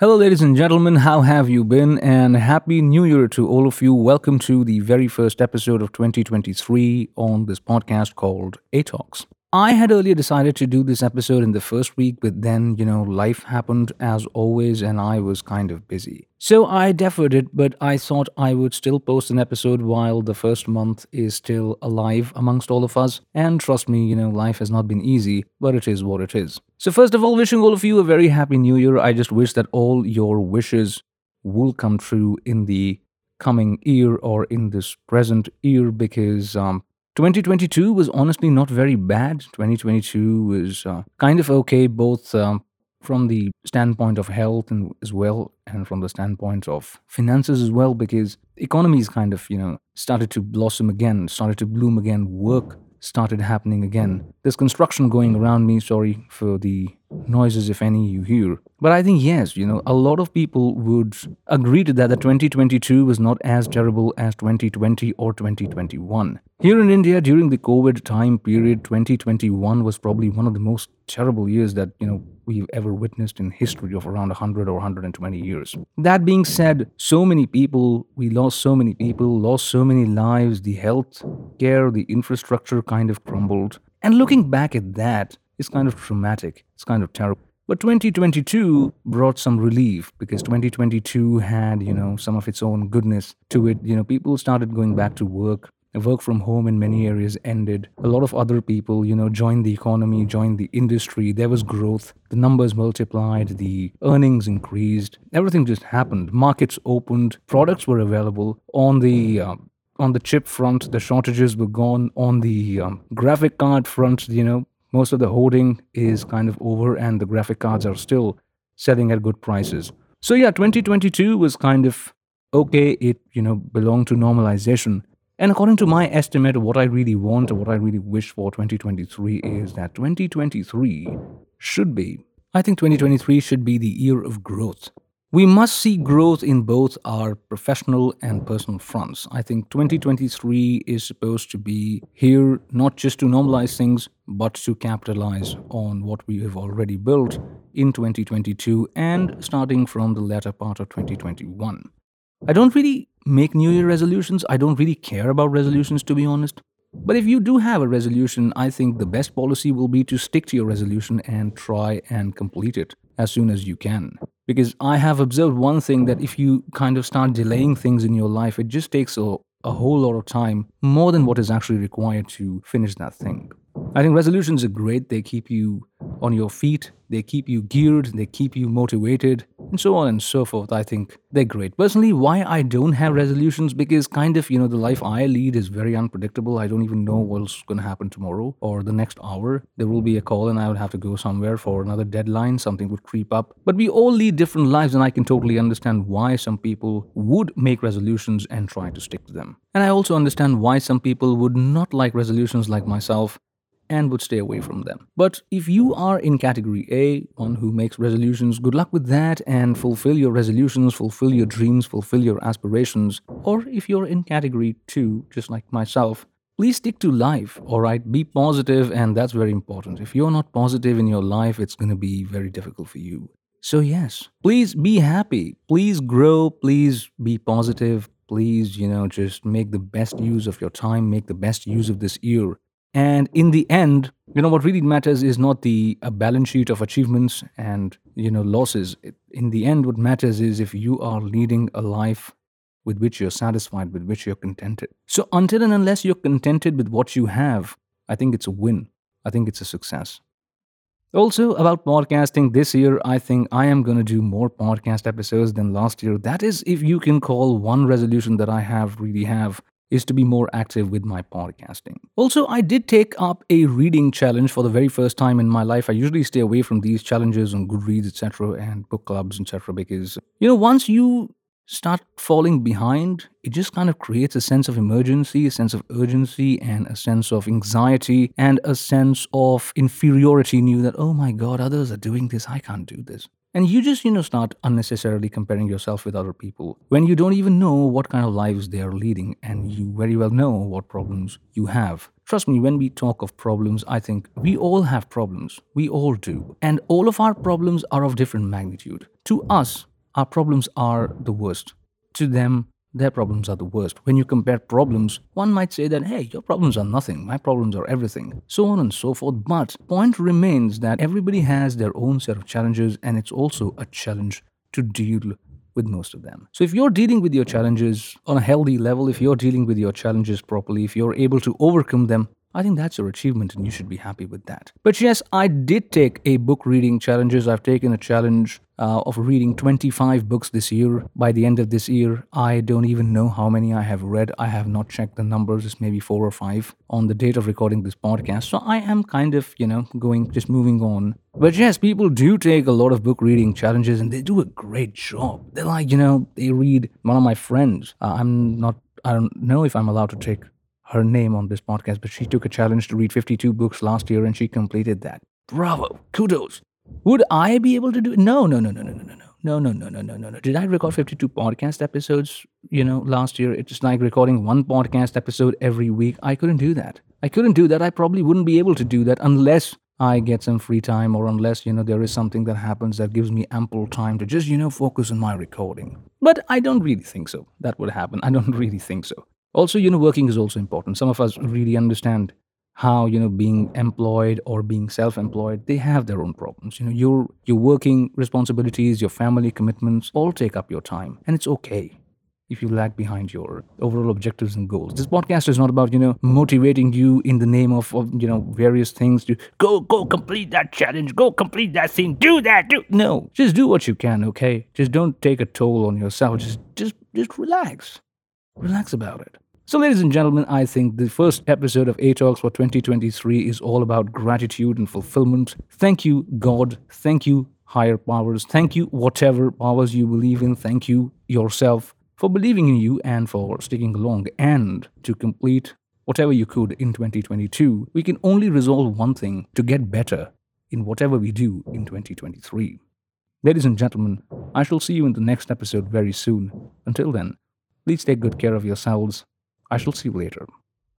Hello, ladies and gentlemen. How have you been? And Happy New Year to all of you. Welcome to the very first episode of 2023 on this podcast called A Talks. I had earlier decided to do this episode in the first week, but then, you know, life happened as always, and I was kind of busy. So I deferred it, but I thought I would still post an episode while the first month is still alive amongst all of us. And trust me, you know, life has not been easy, but it is what it is. So, first of all, wishing all of you a very happy new year. I just wish that all your wishes will come true in the coming year or in this present year because um, 2022 was honestly not very bad. 2022 was uh, kind of okay, both um, from the standpoint of health and as well, and from the standpoint of finances as well, because economies kind of you know started to blossom again, started to bloom again. Work started happening again. There's construction going around me. Sorry for the noises, if any, you hear. But I think, yes, you know, a lot of people would agree to that that 2022 was not as terrible as 2020 or 2021. Here in India, during the COVID time period, 2021 was probably one of the most terrible years that, you know, we've ever witnessed in history of around 100 or 120 years. That being said, so many people, we lost so many people, lost so many lives, the health care, the infrastructure kind of crumbled. And looking back at that, is kind of traumatic. It's kind of terrible. But 2022 brought some relief because 2022 had, you know, some of its own goodness to it. You know, people started going back to work. Work from home in many areas ended. A lot of other people, you know, joined the economy, joined the industry. There was growth. The numbers multiplied. The earnings increased. Everything just happened. Markets opened. Products were available on the um, on the chip front. The shortages were gone. On the um, graphic card front, you know, most of the hoarding is kind of over and the graphic cards are still selling at good prices. So yeah, 2022 was kind of okay. It, you know, belonged to normalization. And according to my estimate, what I really want or what I really wish for 2023 is that 2023 should be, I think 2023 should be the year of growth. We must see growth in both our professional and personal fronts. I think 2023 is supposed to be here not just to normalize things, but to capitalize on what we have already built in 2022 and starting from the latter part of 2021. I don't really make New Year resolutions. I don't really care about resolutions, to be honest. But if you do have a resolution, I think the best policy will be to stick to your resolution and try and complete it as soon as you can. Because I have observed one thing that if you kind of start delaying things in your life, it just takes a, a whole lot of time, more than what is actually required to finish that thing. I think resolutions are great. They keep you on your feet, they keep you geared, they keep you motivated, and so on and so forth. I think they're great. Personally, why I don't have resolutions because kind of, you know, the life I lead is very unpredictable. I don't even know what's going to happen tomorrow or the next hour. There will be a call and I would have to go somewhere for another deadline. Something would creep up. But we all lead different lives, and I can totally understand why some people would make resolutions and try to stick to them. And I also understand why some people would not like resolutions like myself and would stay away from them. But if you are in category A, one who makes resolutions, good luck with that and fulfill your resolutions, fulfill your dreams, fulfill your aspirations. Or if you're in category 2, just like myself, please stick to life, all right? Be positive, and that's very important. If you're not positive in your life, it's going to be very difficult for you. So, yes, please be happy. Please grow. Please be positive. Please, you know, just make the best use of your time, make the best use of this year. And in the end, you know, what really matters is not the a balance sheet of achievements and, you know, losses. In the end, what matters is if you are leading a life with which you're satisfied, with which you're contented. So until and unless you're contented with what you have, I think it's a win. I think it's a success. Also, about podcasting this year, I think I am going to do more podcast episodes than last year. That is, if you can call one resolution that I have really have is to be more active with my podcasting. Also, I did take up a reading challenge for the very first time in my life. I usually stay away from these challenges on Goodreads, etc., and book clubs, etc., because, you know, once you start falling behind, it just kind of creates a sense of emergency, a sense of urgency, and a sense of anxiety, and a sense of inferiority in you that, oh my God, others are doing this, I can't do this. And you just, you know, start unnecessarily comparing yourself with other people when you don't even know what kind of lives they are leading and you very well know what problems you have. Trust me, when we talk of problems, I think we all have problems. We all do. And all of our problems are of different magnitude. To us, our problems are the worst. To them, their problems are the worst. When you compare problems, one might say that, hey, your problems are nothing, my problems are everything, so on and so forth. But point remains that everybody has their own set of challenges, and it's also a challenge to deal with most of them. So if you're dealing with your challenges on a healthy level, if you're dealing with your challenges properly, if you're able to overcome them, I think that's your achievement and you should be happy with that. But yes, I did take a book reading challenges. I've taken a challenge uh, of reading 25 books this year. By the end of this year, I don't even know how many I have read. I have not checked the numbers. It's maybe four or five on the date of recording this podcast. So I am kind of, you know, going, just moving on. But yes, people do take a lot of book reading challenges and they do a great job. They're like, you know, they read one of my friends. Uh, I'm not, I don't know if I'm allowed to take her name on this podcast, but she took a challenge to read 52 books last year and she completed that. Bravo. Kudos. Would I be able to do? No, no, no, no, no, no, no. No, no, no, no, no, no, no. Did I record 52 podcast episodes, you know, last year? It's like recording one podcast episode every week. I couldn't do that. I couldn't do that. I probably wouldn't be able to do that unless I get some free time or unless, you know, there is something that happens that gives me ample time to just, you know, focus on my recording. But I don't really think so. That would happen. I don't really think so. Also, you know, working is also important. Some of us really understand how you know being employed or being self-employed they have their own problems. You know your your working responsibilities your family commitments all take up your time and it's okay if you lag behind your overall objectives and goals. This podcast is not about you know motivating you in the name of, of you know various things to go go complete that challenge go complete that thing do that do no. Just do what you can okay? Just don't take a toll on yourself. Just just just relax. Relax about it so, ladies and gentlemen, I think the first episode of A Talks for 2023 is all about gratitude and fulfillment. Thank you, God. Thank you, higher powers. Thank you, whatever powers you believe in. Thank you, yourself, for believing in you and for sticking along. And to complete whatever you could in 2022, we can only resolve one thing to get better in whatever we do in 2023. Ladies and gentlemen, I shall see you in the next episode very soon. Until then, please take good care of yourselves I shall see you later.